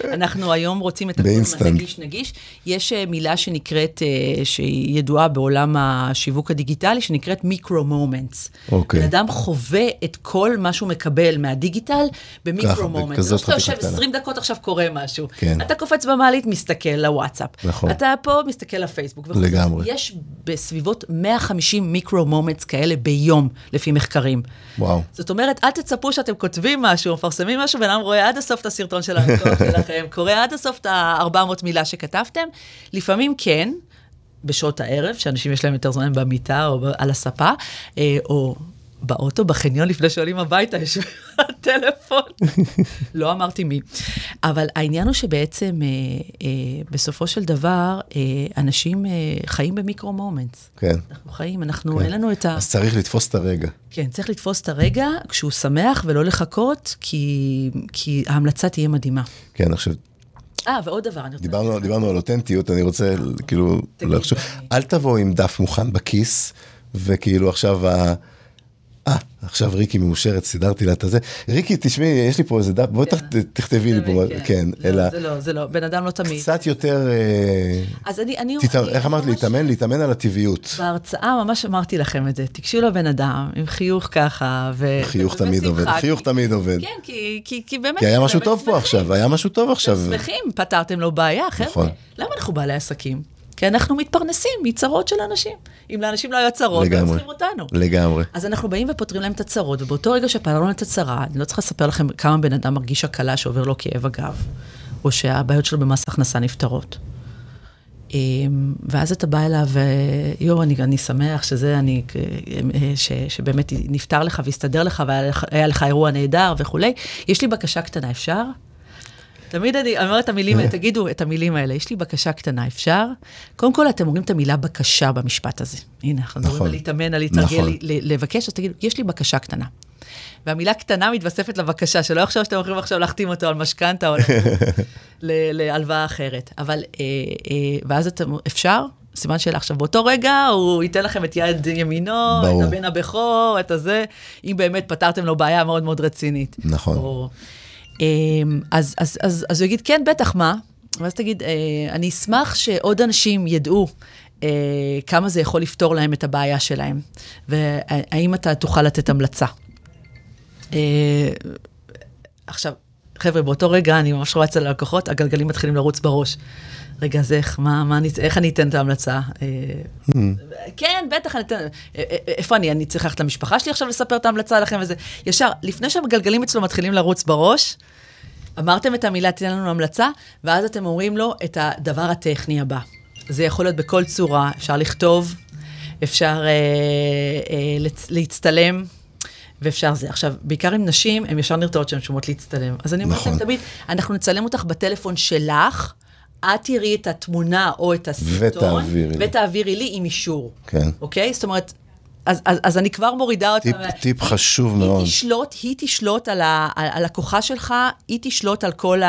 אנחנו היום רוצים את הכול נגיש נגיש. יש אה, מילה שנקראת, אה, שהיא ידועה בעולם השיווק הדיגיטלי, שנקראת micro-moments. אוקיי. בן אדם חווה את כל מה שהוא מקבל מהדיגיטל ב micro-moments. יושב 20 דקות עכשיו קורה משהו. כן. אתה קופץ במעלית, מסתכל לוואטסאפ. נכון. אתה פה מסתכל לפייסבוק. לגמרי. יש בסביבות 150 מיקרו-מומנטס כאלה ביום, לפי מחקרים. וואו. זאת אומרת, אל תצפו שאתם כותבים משהו, מפרסמים משהו, בן אדם רואה עד הסוף את הסרטון של שלכם, קורא עד הסוף את ה-400 מילה שכתבתם. לפעמים כן, בשעות הערב, שאנשים יש להם יותר זמן במיטה או על הספה, אה, או באוטו, בחניון, לפני שעולים הביתה, יש טלפון. לא אמרתי מי. אבל העניין הוא שבעצם, אה, אה, בסופו של דבר, אה, אנשים אה, חיים במיקרו-מומנטס. כן. אנחנו חיים, אנחנו, כן. אין לנו את ה... אז צריך לתפוס את הרגע. כן, צריך לתפוס את הרגע כשהוא שמח ולא לחכות, כי, כי ההמלצה תהיה מדהימה. כן, עכשיו... אה, ועוד דבר, אני רוצה... דיברנו, דיברנו על אותנטיות, אני רוצה, כאילו, לחשוב, אל תבוא עם דף מוכן בכיס, וכאילו עכשיו ה... אה, עכשיו ריקי מאושרת, סידרתי לה את הזה. ריקי, תשמעי, יש לי פה איזה דף, בואי כן. תכתבי לי פה, כן, כן לא, אלא... זה לא, זה לא, בן אדם לא תמיד. קצת יותר... אה, אז אני... אני איך אמרת? להתאמן? להתאמן על הטבעיות. בהרצאה ממש אמרתי לכם את זה. תיגשו לבן אדם עם חיוך ככה, ו... חיוך תמיד עובד, חיוך תמיד עובד. כן, כי באמת... כי היה משהו טוב פה עכשיו, היה משהו טוב עכשיו. שמחים, פתרתם לו בעיה, חבר'ה. נכון. למה אנחנו בעלי עסקים? כי אנחנו מתפרנסים מצרות של אנשים. אם לאנשים לא היו צרות, הם צריכים אותנו. לגמרי. אז אנחנו באים ופותרים להם את הצרות, ובאותו רגע שפתרנו את הצרה, אני לא צריכה לספר לכם כמה בן אדם מרגיש הקלה שעובר לו כאב הגב, או שהבעיות שלו במס הכנסה נפתרות. אמ, ואז אתה בא אליו, יואו, אני, אני שמח שזה, אני, ש, שבאמת נפתר לך והסתדר לך, והיה לך אירוע נהדר וכולי. יש לי בקשה קטנה, אפשר? תמיד אני אומרת את המילים האלה, תגידו את המילים האלה, יש לי בקשה קטנה, אפשר? קודם כל, אתם אומרים את המילה בקשה במשפט הזה. הנה, אנחנו מדברים נכון. על להתאמן, על להתרגל, נכון. לבקש, אז תגידו, יש לי בקשה קטנה. והמילה קטנה מתווספת לבקשה, שלא יחשוב שאתם הולכים עכשיו להחתים אותו על משכנתה או להלוואה אחרת. אבל, אה, אה, ואז אתם, אפשר? סימן שאלה. עכשיו, באותו רגע הוא ייתן לכם את יד ימינו, ברור. את הבן הבכור, את הזה, אם באמת פתרתם לו בעיה מאוד מאוד רצינית. נכון. או, אז, אז, אז, אז הוא יגיד, כן, בטח, מה? ואז תגיד, אה, אני אשמח שעוד אנשים ידעו אה, כמה זה יכול לפתור להם את הבעיה שלהם, והאם אתה תוכל לתת המלצה. אה, עכשיו, חבר'ה, באותו רגע אני ממש רואה אצל הלקוחות, הגלגלים מתחילים לרוץ בראש. רגע, אז איך, מה, מה אני, איך אני אתן את ההמלצה? Hmm. כן, בטח, אני אתן, איפה אני? אני צריך ללכת למשפחה שלי עכשיו לספר את ההמלצה לכם וזה. ישר, לפני שהגלגלים אצלו מתחילים לרוץ בראש, אמרתם את המילה, תן לנו המלצה, ואז אתם אומרים לו את הדבר הטכני הבא. זה יכול להיות בכל צורה, אפשר לכתוב, אפשר אה, אה, להצטלם, ואפשר זה. עכשיו, בעיקר עם נשים, הן ישר נרתעות שהן שומעות להצטלם. אז אני אומרת נכון. להם תמיד, אנחנו נצלם אותך בטלפון שלך, את תראי את התמונה או את הסרטון, ותעבירי, ותעבירי לי עם אישור. כן. אוקיי? זאת אומרת, אז, אז, אז אני כבר מורידה אותה. טיפ, טיפ היא, חשוב היא מאוד. תשלוט, היא תשלוט על, ה, על, על הכוחה שלך, היא תשלוט על כל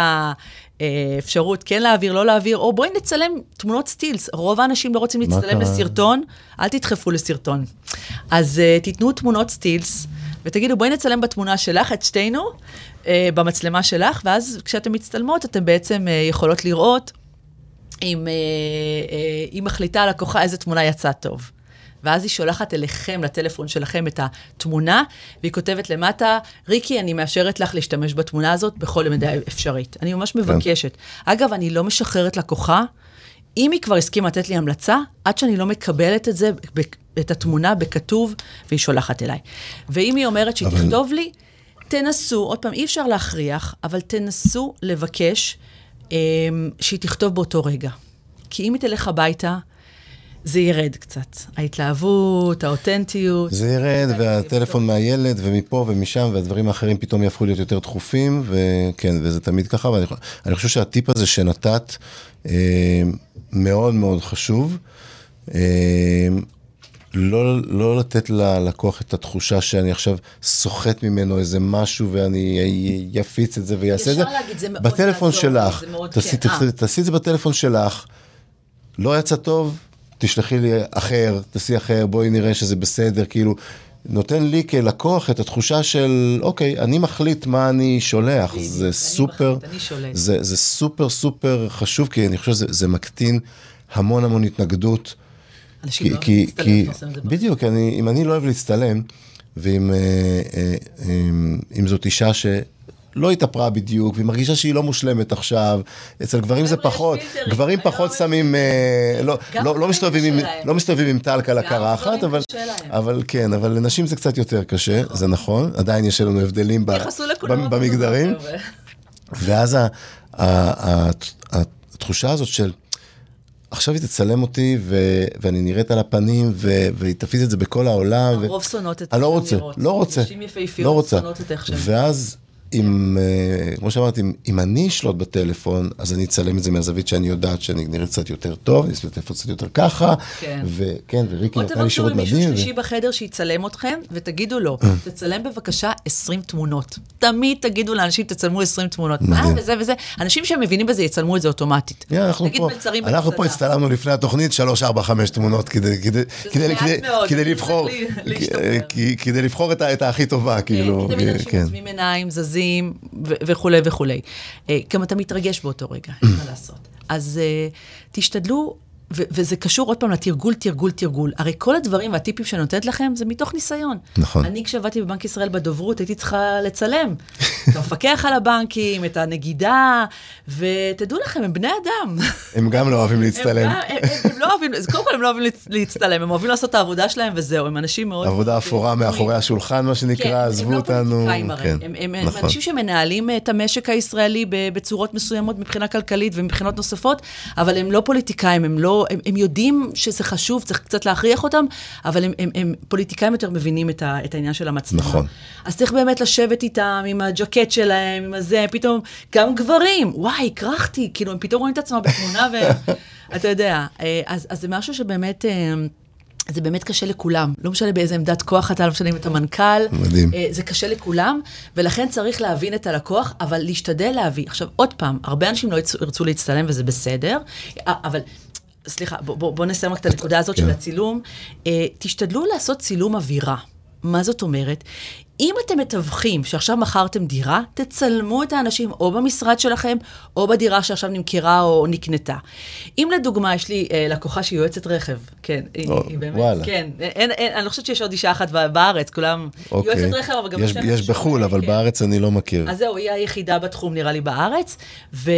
האפשרות כן להעביר, לא להעביר, או בואי נצלם תמונות סטילס. רוב האנשים לא רוצים להצטלם לסרטון, אל תדחפו לסרטון. אז uh, תיתנו תמונות סטילס, ותגידו, בואי נצלם בתמונה שלך, את שתינו, uh, במצלמה שלך, ואז כשאתן מצטלמות, אתן בעצם uh, יכולות לראות אם היא מחליטה על הכוחה איזה תמונה יצאה טוב. ואז היא שולחת אליכם, לטלפון שלכם, את התמונה, והיא כותבת למטה, ריקי, אני מאשרת לך להשתמש בתמונה הזאת בכל מידה אפשרית. אני ממש כן. מבקשת. כן. אגב, אני לא משחררת לקוחה. אם היא כבר הסכימה לתת לי המלצה, עד שאני לא מקבלת את זה, את התמונה בכתוב, והיא שולחת אליי. ואם היא אומרת שהיא אבל... תכתוב לי, תנסו, עוד פעם, אי אפשר להכריח, אבל תנסו לבקש אה, שהיא תכתוב באותו רגע. כי אם היא תלך הביתה, זה ירד קצת. ההתלהבות, האותנטיות. זה ירד, והטלפון מהילד, ומפה ומשם, והדברים האחרים פתאום יהפכו להיות יותר דחופים, וכן, וזה תמיד ככה, ואני חושב שהטיפ הזה שנתת אה, מאוד מאוד חשוב. אה, לא, לא לתת ללקוח את התחושה שאני עכשיו סוחט ממנו איזה משהו ואני אפיץ את זה ויעשה את זה. ישר להגיד, זה מאוד בטלפון יעזור, שלך, זה מאוד תעשי, כן, אה. תעשי את זה בטלפון שלך. לא יצא טוב, תשלחי לי אחר, תעשי אחר, בואי נראה שזה בסדר, כאילו, נותן לי כלקוח את התחושה של, אוקיי, אני מחליט מה אני שולח, זה אני סופר, מחליט, אני שולט. זה, זה סופר סופר חשוב, כי אני חושב שזה מקטין המון המון התנגדות. אנשים כי, לא כי, מצטלם כי. בדיוק, אני, אם אני לא אוהב להצטלם, ואם אה, אה, אה, זאת אישה שלא התאפרה בדיוק, והיא מרגישה שהיא לא מושלמת עכשיו, אצל גברים זה פחות, גברים פחות יש שמים, אה, לא, לא, לא, מסתובבים עם. לא טלק על הקרחת, אבל, כן, אבל לנשים זה קצת יותר קשה, זה נכון, עדיין יש לנו הבדלים במגדרים. ואז התחושה הזאת של, עכשיו היא תצלם אותי ו- ואני נראית על הפנים ו- והיא תפיץ את זה בכל העולם. ו- הרוב שונאות את אני לא איך רוצה, שהן נראות. לא רוצה, נשים יפהפיות לא. שונאות את איך שהן ואז אם, אה, כמו שאמרתי, אם- אם אני אשלוט בטלפון, אז אני אצלם את זה מהזווית שאני יודעת שאני נראית קצת יותר טוב, אני אצלם בטלפון קצת יותר ככה, כן. וכן, וריקי או נתנה לי שירות מדהים. ו- שלישי בחדר שיצלם אתכם, ותגידו לו, אה. תצלם בבקשה 20 תמונות. תמיד תגידו לאנשים, תצלמו 20 תמונות. מה, מדהים. וזה וזה. אנשים שמבינים בזה יצלמו את זה אוטומטית. אנחנו פה. הצטלמנו לפני התוכנית, שלוש, ארבע, חמש תמונות כדי, כדי, כדי, מעט כדי, מאוד, כדי צריך לבחור, כדי לבחור את הכי טובה, כאילו, כי תמיד אנשים כן. עוצמים עיניים, זזים ו- וכולי וכולי. אה, גם אתה מתרגש באותו רגע, אין מה לעשות. אז אה, תשתדלו, ו- וזה קשור עוד פעם לתרגול, תרגול, תרגול. הרי כל הדברים והטיפים שאני נותנת לכם זה מתוך ניסיון. נכון. אני כשעבדתי בבנק ישראל בדוברות, הייתי צריכה לצלם. את המפקח על הבנקים, את הנגידה, ותדעו לכם, הם בני אדם. הם גם לא אוהבים הם, להצטלם. גם- הם, הם, הם לא אוהבים, קודם כל הם לא אוהבים להצ- להצטלם, הם אוהבים לעשות את העבודה שלהם וזהו, הם אנשים מאוד... עבודה מאוד, אפורה אה, מאחורי השולחן, מה שנקרא, כן, עזבו הם לא אותנו. כן, הם, הם, הם נכון. אנשים שמנהלים את המשק הישראלי בצורות מסוימות מבחינה כלכלית ומבחינות נוספות, אבל הם לא פוליטיקאים, הם לא, הם, הם יודעים שזה חשוב, צריך קצת להכריח אותם, אבל הם, הם, הם פוליטיקאים יותר מבינים את, ה, את העניין של המצלמה. נכון. אז צריך באמת לשבת איתם, עם הג'קט שלהם, עם הזה, פתאום, גם גברים, וואי, הקרחתי, כאילו, הם פתאום רואים את עצמם בתמונה, ואתה יודע, אה, אז, אז זה משהו שבאמת... אה, זה באמת קשה לכולם, לא משנה באיזה עמדת כוח אתה, לא משנה אם אתה מנכ"ל. מדהים. אה, זה קשה לכולם, ולכן צריך להבין את הלקוח, אבל להשתדל להביא. עכשיו, עוד פעם, הרבה אנשים לא ירצו- להצטלם וזה בסדר, אבל... סליחה, בוא, בוא, בוא נסיים רק את הנקודה הזאת כן. של הצילום. אה, תשתדלו לעשות צילום אווירה. מה זאת אומרת? אם אתם מתווכים שעכשיו מכרתם דירה, תצלמו את האנשים או במשרד שלכם, או בדירה שעכשיו נמכרה או נקנתה. אם לדוגמה, יש לי אה, לקוחה שהיא יועצת רכב, כן, היא, או, היא באמת, וואלה. כן, אין, אין, אני לא חושבת שיש עוד אישה אחת בארץ, כולם אוקיי. יועצת רכב, אבל גם יש- יש בחו"ל, אבל כן. בארץ אני לא מכיר. אז זהו, היא היחידה בתחום, נראה לי, בארץ, ו...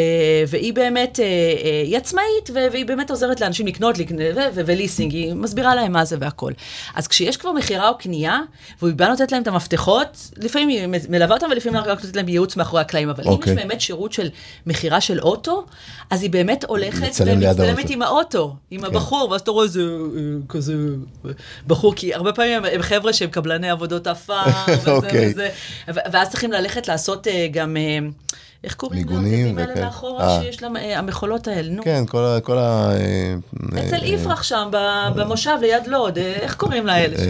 והיא באמת, אה, אה, היא עצמאית, ו... והיא באמת עוזרת לאנשים לקנות, לקנות ו... ו... וליסינג, היא מסבירה להם מה זה והכל. אז כשיש כבר מכירה או קנייה, והיא באה נותנת להם את המפתחות, לפעמים היא מלווה אותם, ולפעמים רק נותנת להם ייעוץ מאחורי הקלעים, אבל אם אוקיי. יש באמת שירות של מכירה של אוטו, אז היא באמת הולכת ומצטלמת. עם האוטו, עם הבחור, ואז אתה רואה איזה אה, כזה בחור, כי הרבה פעמים הם, הם חבר'ה שהם קבלני עבודות עפר, וזה אוקיי. וזה, ואז צריכים ללכת לעשות אה, גם, אה, איך קוראים מיגונים לארגזים האלה. מאחורה, אה. שיש להם, אה, המכולות האלה, נו. כן, כל ה... אה, אצל יפרח שם, במושב ליד לוד, איך קוראים לאלה? שם?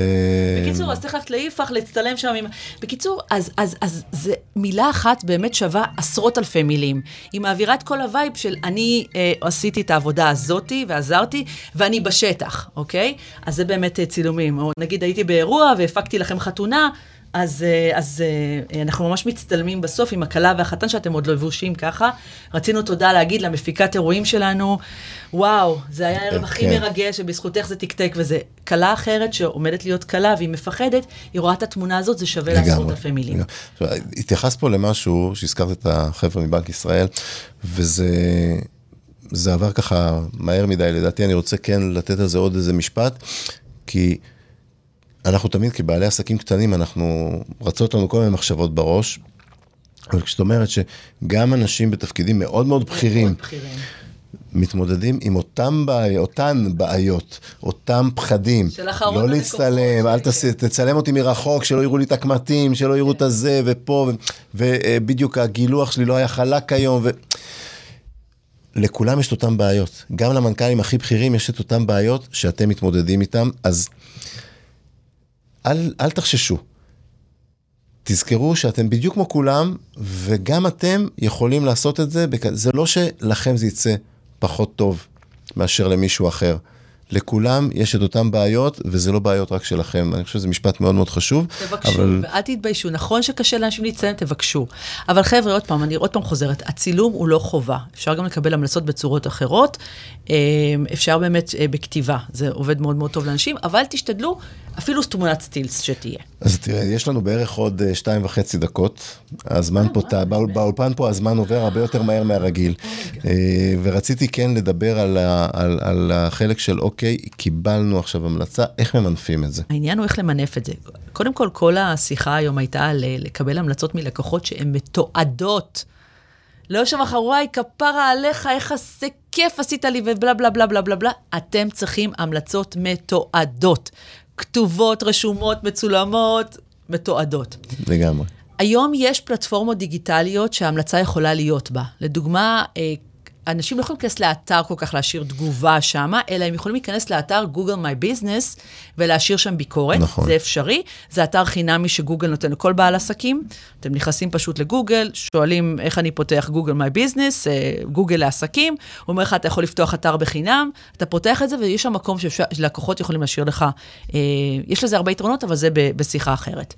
בקיצור, אז צריך ללכת ליפרח, להצטלם שם עם... בקיצור, אז, אז, אז זה מילה אחת באמת שווה עשרות אלפי מילים. היא מעבירה את כל ה vibe של אני עשיתי את העבודה הזאתי ועזרתי, ואני בשטח, אוקיי? אז זה באמת צילומים. או נגיד הייתי באירוע והפקתי לכם חתונה, אז, אה, אז אה, אנחנו ממש מצטלמים בסוף עם הכלה והחתן שאתם עוד לא לבושים ככה. רצינו תודה להגיד למפיקת אירועים שלנו, וואו, זה היה הערב הכי כן. מרגש, שבזכותך זה תקתק, וזה כלה אחרת שעומדת להיות כלה והיא מפחדת, היא רואה את התמונה הזאת, זה שווה לעשרות. אלפי מילים. התייחסת פה למשהו שהזכרת את החבר'ה מבנק ישראל, וזה זה עבר ככה מהר מדי, לדעתי אני רוצה כן לתת על זה עוד איזה משפט, כי אנחנו תמיד כבעלי עסקים קטנים, אנחנו, רצות לנו כל מיני מחשבות בראש, אבל כשאת אומרת שגם אנשים בתפקידים מאוד מאוד בכירים. מתמודדים עם אותם בעי, אותן בעיות, אותם פחדים. של אחרון לא. להצטלם, אל תס... תצלם אותי מרחוק, שלא יראו לי את הקמטים, שלא יראו את הזה ופה, ובדיוק הגילוח שלי לא היה חלק היום. ו... לכולם יש את אותן בעיות. גם למנכ"לים הכי בכירים יש את אותן בעיות שאתם מתמודדים איתם, אז אל, אל תחששו. תזכרו שאתם בדיוק כמו כולם, וגם אתם יכולים לעשות את זה. זה לא שלכם זה יצא פחות טוב מאשר למישהו אחר. לכולם יש את אותן בעיות, וזה לא בעיות רק שלכם. אני חושב שזה משפט מאוד מאוד חשוב. תבקשו, אבל... ואל תתביישו. נכון שקשה לאנשים להצטלם, תבקשו. אבל חבר'ה, עוד פעם, אני עוד פעם חוזרת, הצילום הוא לא חובה. אפשר גם לקבל המלצות בצורות אחרות. אה, אפשר באמת אה, בכתיבה, זה עובד מאוד מאוד טוב לאנשים, אבל תשתדלו, אפילו תמונת סטילס שתהיה. אז תראה, יש לנו בערך עוד אה, שתיים וחצי דקות. הזמן פה, ת- בא- באולפן פה הזמן עובר הרבה יותר מהר מהרגיל. אה, ורציתי כן לדבר על על- על החלק של, אוקיי, קיבלנו עכשיו המלצה, איך ממנפים את זה? העניין הוא איך למנף את זה. קודם כל, כל השיחה היום הייתה על אה, לקבל המלצות מלקוחות שהן מתועדות. לא שם אחר, וואי, כפרה עליך, איך עשה כיף עשית לי, ובלה בלה בלה בלה בלה בלה. אתם צריכים המלצות מתועדות. כתובות, רשומות, מצולמות, מתועדות. לגמרי. היום יש פלטפורמות דיגיטליות שההמלצה יכולה להיות בה. לדוגמה, אה, אנשים לא יכולים להיכנס לאתר כל כך להשאיר תגובה שמה, אלא הם יכולים להיכנס לאתר Google My Business ולהשאיר שם ביקורת. נכון. זה אפשרי. זה אתר חינמי שגוגל נותן לכל בעל עסקים. אתם נכנסים פשוט לגוגל, שואלים איך אני פותח Google My Business, אה, גוגל לעסקים, הוא אומר לך, אתה יכול לפתוח אתר בחינם, אתה פותח את זה ויש שם מקום שלקוחות יכולים להשאיר לך, אה, יש לזה הרבה יתרונות, אבל זה בשיחה אחרת.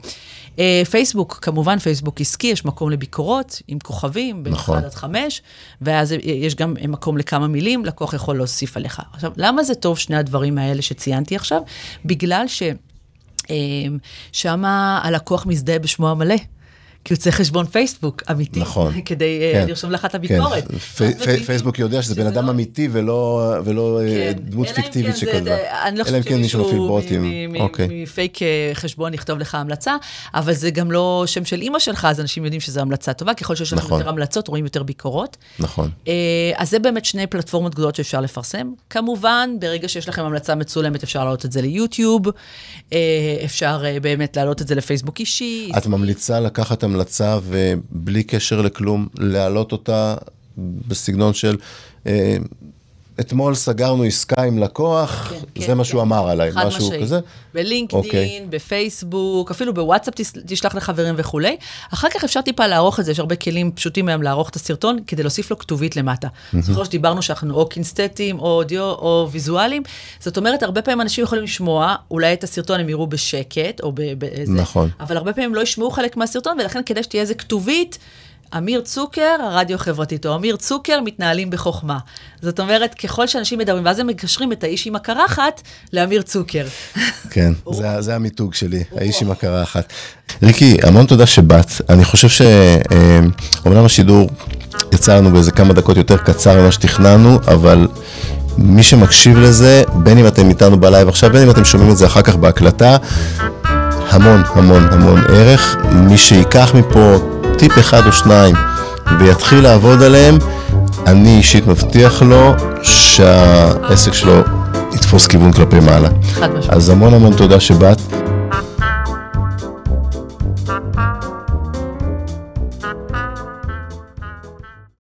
אה, פייסבוק, כמובן פייסבוק עסקי, יש מקום לביקורות עם כוכבים, בין נכון. 1 עד 5, ואז יש גם מקום לכמה מילים, לקוח יכול להוסיף עליך. עכשיו, למה זה טוב שני הדברים האלה שציינתי עכשיו? בגלל ש... שם הלקוח מזדהה בשמו המלא. כי הוא צריך חשבון פייסבוק אמיתי, נכון. כדי אה, כן. לרשום לך את כן, הביקורת. פי- ואז פי- מבינים פייסבוק יודע שזה בן אדם לא- אמיתי ולא ולא, אה, כן. דמות אלא אם פיקטיבית כן שכתבה. לא אלא אם כן מישהו מפעיל בוטים. אוקיי. מפייק אה, חשבון יכתוב לך המלצה, אבל זה גם לא שם של אימא שלך, אז אנשים יודעים שזו המלצה טובה, ככל שיש נכון. יותר המלצות, רואים יותר ביקורות. נכון. אה, אז זה באמת שני פלטפורמות גדולות שאפשר לפרסם. כמובן, ברגע שיש לכם המלצה מצולמת, אפשר להעלות את זה ליוטיוב, אה, אפשר אה, באמת להעלות את זה לפייסבוק אישי. את ממליצה לקחת המלצה ובלי קשר לכלום, להעלות אותה בסגנון של, אה, אתמול סגרנו עסקה עם לקוח, כן, זה כן, מה שהוא כן. אמר עליי, משהו משמעית. כזה. בלינקדאין, אוקיי. בפייסבוק, אפילו בוואטסאפ תשלח לחברים וכולי. אחר כך אפשר טיפה לערוך את זה, יש הרבה כלים פשוטים היום לערוך את הסרטון, כדי להוסיף לו כתובית למטה. זוכר שדיברנו שאנחנו או קינסטטים, או אודיו, או ויזואלים. זאת אומרת, הרבה פעמים אנשים יכולים לשמוע, אולי את הסרטון הם יראו בשקט, או באיזה... נכון. אבל הרבה פעמים לא ישמעו חלק מהסרטון, ולכן כדאי שתהיה איזה כתובית. אמיר צוקר, הרדיו החברתית, או אמיר צוקר, מתנהלים בחוכמה. זאת אומרת, ככל שאנשים מדברים, ואז הם מקשרים את האיש עם הקרחת לאמיר צוקר. כן, זה, זה המיתוג שלי, האיש עם הקרחת. ריקי, המון תודה שבאת. אני חושב שאומנם השידור יצא לנו באיזה כמה דקות יותר קצר ממה שתכננו, אבל מי שמקשיב לזה, בין אם אתם איתנו בלייב עכשיו, בין אם אתם שומעים את זה אחר כך בהקלטה, המון המון המון ערך. מי שייקח מפה טיפ אחד או שניים ויתחיל לעבוד עליהם, אני אישית מבטיח לו שהעסק שלו יתפוס כיוון כלפי מעלה. חד משמעית. אז המון המון תודה שבאת,